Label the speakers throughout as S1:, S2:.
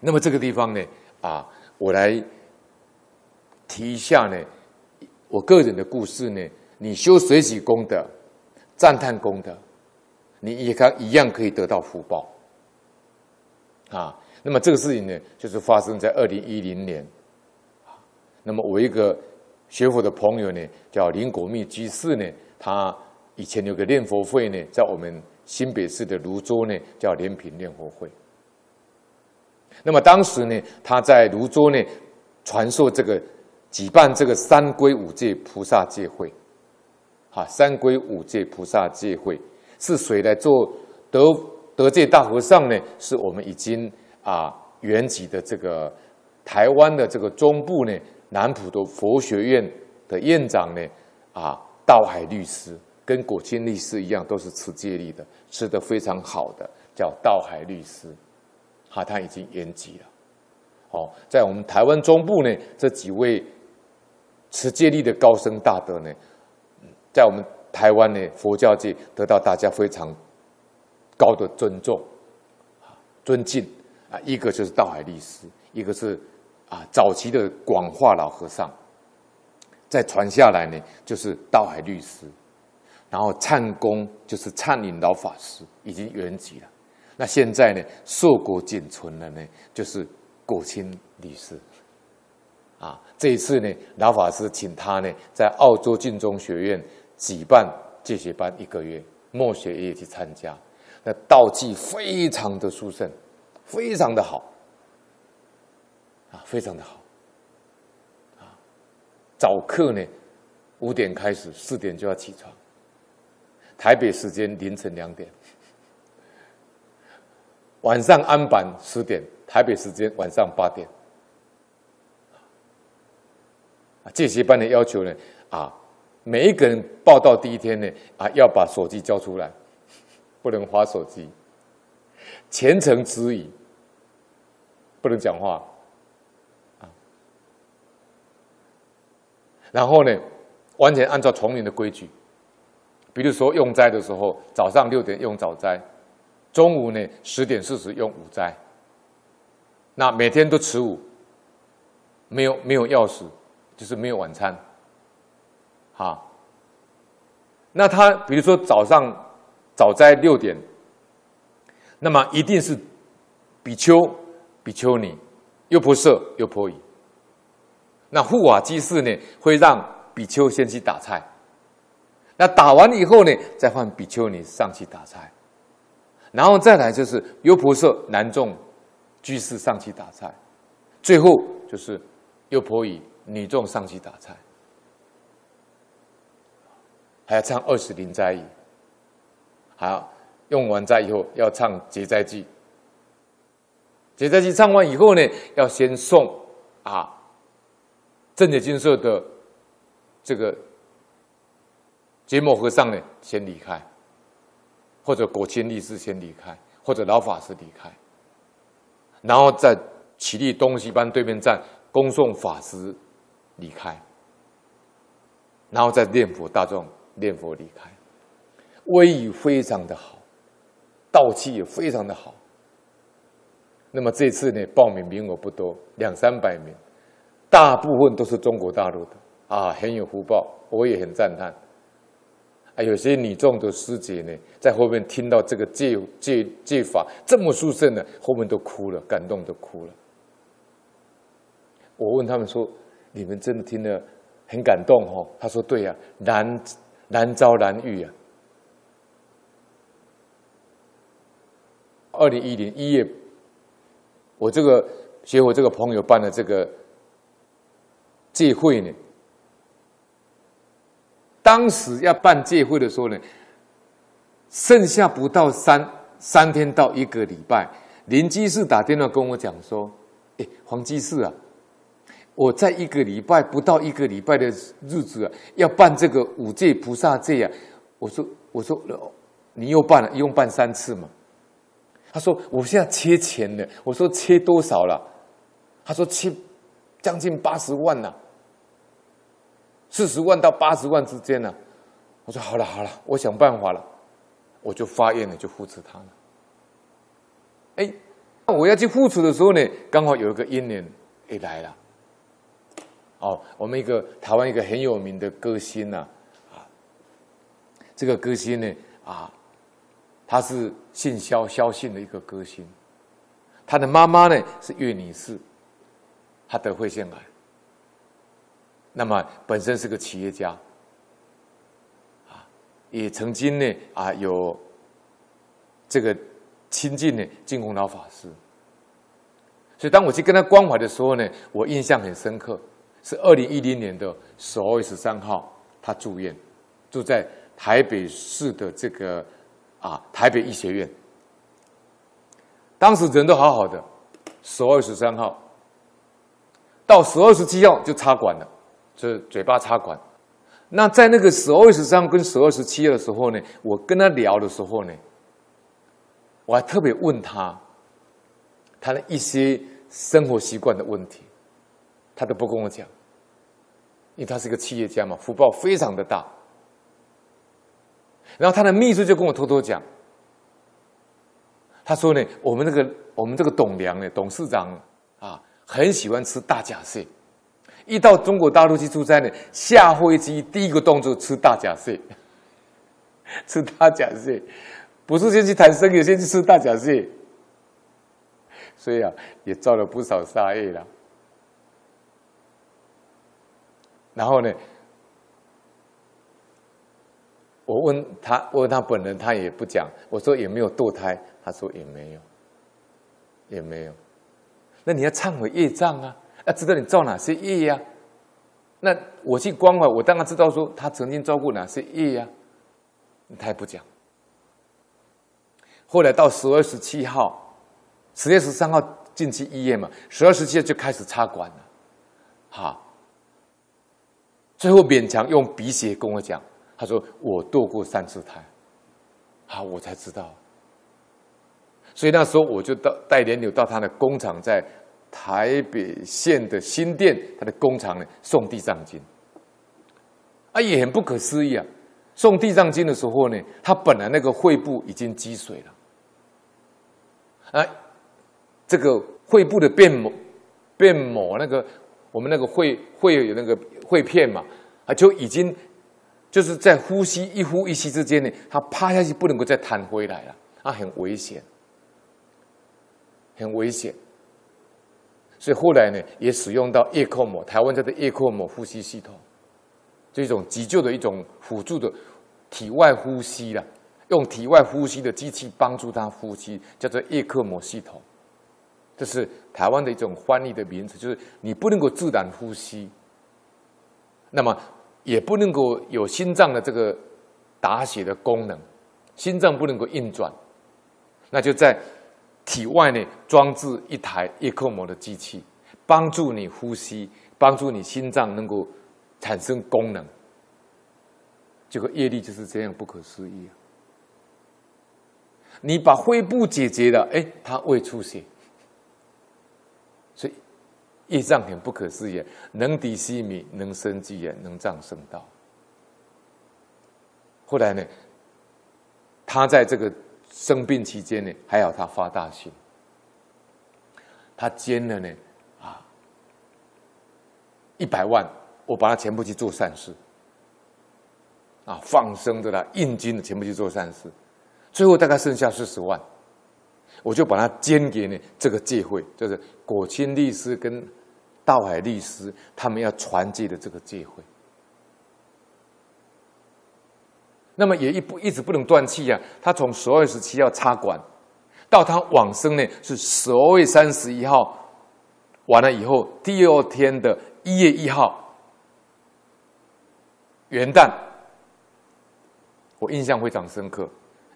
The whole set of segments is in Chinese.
S1: 那么这个地方呢，啊，我来提一下呢，我个人的故事呢。你修水喜功德、赞叹功德，你也可一样可以得到福报啊。那么这个事情呢，就是发生在二零一零年。那么我一个学佛的朋友呢，叫林果密居士呢，他以前有个念佛会呢，在我们新北市的芦洲呢，叫莲品念佛会。那么当时呢，他在芦洲呢，传授这个举办这个三归五戒菩萨戒会。啊，三归五戒菩萨戒会是谁来做得得戒大和尚呢？是我们已经啊原籍的这个台湾的这个中部呢南普陀佛学院的院长呢啊道海律师，跟果清律师一样，都是持戒律的，吃得非常好的，叫道海律师。哈，他已经圆寂了。好，在我们台湾中部呢，这几位持戒律的高僧大德呢。在我们台湾呢，佛教界得到大家非常高的尊重、啊尊敬啊。一个就是道海律师，一个是啊早期的广化老和尚。再传下来呢，就是道海律师，然后忏公就是忏隐老法师，已经圆寂了。那现在呢，硕果仅存的呢，就是果清女士。啊，这一次呢，老法师请他呢，在澳洲净宗学院。举办戒学班一个月，莫学也去参加，那道济非常的殊胜，非常的好，啊，非常的好，啊，早课呢五点开始，四点就要起床，台北时间凌晨两点，晚上安板十点，台北时间晚上八点，啊，戒学班的要求呢，啊。每一个人报到第一天呢，啊，要把手机交出来，不能滑手机，全程止语，不能讲话，啊，然后呢，完全按照丛林的规矩，比如说用斋的时候，早上六点用早斋，中午呢十点四十用午斋，那每天都持午，没有没有钥匙，就是没有晚餐。啊，那他比如说早上早斋六点，那么一定是比丘、比丘尼、又婆塞、优婆夷。那护法居士呢，会让比丘先去打菜，那打完以后呢，再换比丘尼上去打菜，然后再来就是优婆塞男众居士上去打菜，最后就是优婆夷女众上去打菜。还要唱二十轮斋语，好，用完斋以后要唱结斋记。结斋记唱完以后呢，要先送啊，正觉金色的这个结末和尚呢先离开，或者果钦律师先离开，或者老法师离开，然后再起立东西班对面站恭送法师离开，然后再念佛大众。念佛离开，威仪非常的好，道气也非常的好。那么这次呢，报名名额不多，两三百名，大部分都是中国大陆的啊，很有福报，我也很赞叹。有些女众的师姐呢，在后面听到这个戒戒戒法这么殊胜呢，后面都哭了，感动都哭了。我问他们说：“你们真的听了很感动哦？”他说：“对呀，难。”难遭难遇啊！二零一零一月，我这个学我这个朋友办的这个戒会呢，当时要办戒会的时候呢，剩下不到三三天到一个礼拜，林居士打电话跟我讲说：“哎，黄居士啊。”我在一个礼拜不到一个礼拜的日子啊，要办这个五戒菩萨戒啊。我说，我说，你又办了，一共办三次嘛？他说，我现在缺钱了。我说，缺多少了？他说，缺将近八十万呐，四十万到八十万之间呢。我说，好了好了，我想办法了，我就发愿了，就扶持他了。哎，我要去付出的时候呢，刚好有一个姻缘也来了。哦，我们一个台湾一个很有名的歌星呐，啊，这个歌星呢，啊，他是姓萧，萧姓的一个歌星，他的妈妈呢是岳女士，他得肺腺癌，那么本身是个企业家，啊，也曾经呢啊有这个亲近呢净空老法师，所以当我去跟他关怀的时候呢，我印象很深刻。是二零一零年的十二月十三号，他住院，住在台北市的这个啊台北医学院。当时人都好好的，十二月十三号到十二月十七号就插管了，就是嘴巴插管。那在那个十二月十三跟十二十七的时候呢，我跟他聊的时候呢，我还特别问他他的一些生活习惯的问题。他都不跟我讲，因为他是个企业家嘛，福报非常的大。然后他的秘书就跟我偷偷讲，他说呢，我们那个我们这个董梁呢，董事长啊，很喜欢吃大闸蟹，一到中国大陆去出差呢，下飞机第一个动作吃大甲蟹，吃大甲蟹，不是先去谈生意，先去吃大甲蟹，所以啊，也造了不少杀业了。然后呢，我问他，问他本人，他也不讲。我说有没有堕胎？他说也没有，也没有。那你要忏悔业障啊，要知道你造哪些业呀？那我去关怀，我当然知道说他曾经造过哪些业呀。他也不讲。后来到十二十七号，十月十三号进去医院嘛，十二十七号就开始插管了，好。最后勉强用鼻血跟我讲，他说我堕过三次胎，好，我才知道。所以那时候我就到带莲柳到他的工厂，在台北县的新店，他的工厂呢送地藏经。啊，也很不可思议啊！送地藏经的时候呢，他本来那个肺部已经积水了，啊，这个肺部的变膜变膜那个。我们那个肺会有那个肺片嘛，啊，就已经就是在呼吸一呼一吸之间呢，它趴下去不能够再弹回来了，啊，很危险，很危险。所以后来呢，也使用到叶克膜，台湾叫做叶克膜呼吸系统，这种急救的一种辅助的体外呼吸啦，用体外呼吸的机器帮助他呼吸，叫做叶克膜系统。这是台湾的一种翻译的名词，就是你不能够自然呼吸，那么也不能够有心脏的这个打血的功能，心脏不能够运转，那就在体外呢装置一台叶克膜的机器，帮助你呼吸，帮助你心脏能够产生功能。这个业力就是这样不可思议啊！你把肺部解决了，哎，它胃出血。所以业障很不可思议，能敌须弥，能生机也，能障圣道。后来呢，他在这个生病期间呢，还好他发大心，他捐了呢啊一百万，我把他全部去做善事，啊放生的啦，印经的全部去做善事，最后大概剩下四十万。我就把它捐给呢这个戒会，就是果清律师跟道海律师他们要传接的这个戒会。那么也一不一直不能断气呀。他从十二十七号插管，到他往生呢是十二月三十一号，完了以后第二天的一月一号元旦，我印象非常深刻。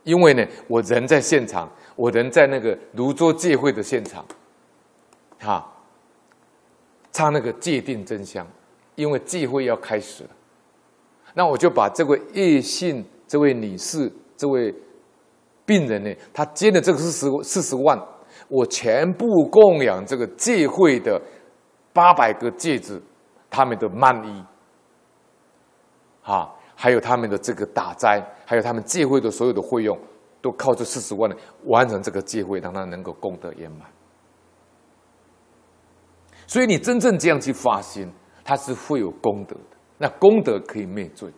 S1: 因为呢，我人在现场，我人在那个泸州戒会的现场，哈，唱那个戒定真香，因为戒会要开始了，那我就把这位叶姓这位女士这位病人呢，她捐的这个四十四十万，我全部供养这个戒会的八百个戒子，他们的曼衣，啊。还有他们的这个打斋，还有他们戒会的所有的费用，都靠这四十万呢完成这个戒会，让他能够功德圆满。所以你真正这样去发心，它是会有功德的。那功德可以灭罪，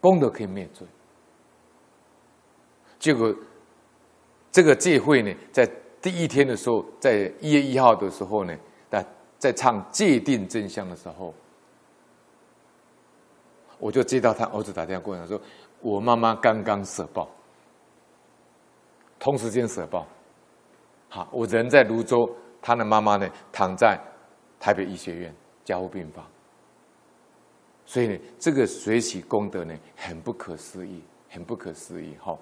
S1: 功德可以灭罪。结果这个戒会呢，在第一天的时候，在一月一号的时候呢，在在唱戒定真相的时候，我就接到他儿子打电话过来说，我妈妈刚刚舍报，同时间舍报。好，我人在泸州，他的妈妈呢躺在台北医学院加护病房，所以呢，这个学习功德呢很不可思议，很不可思议哈。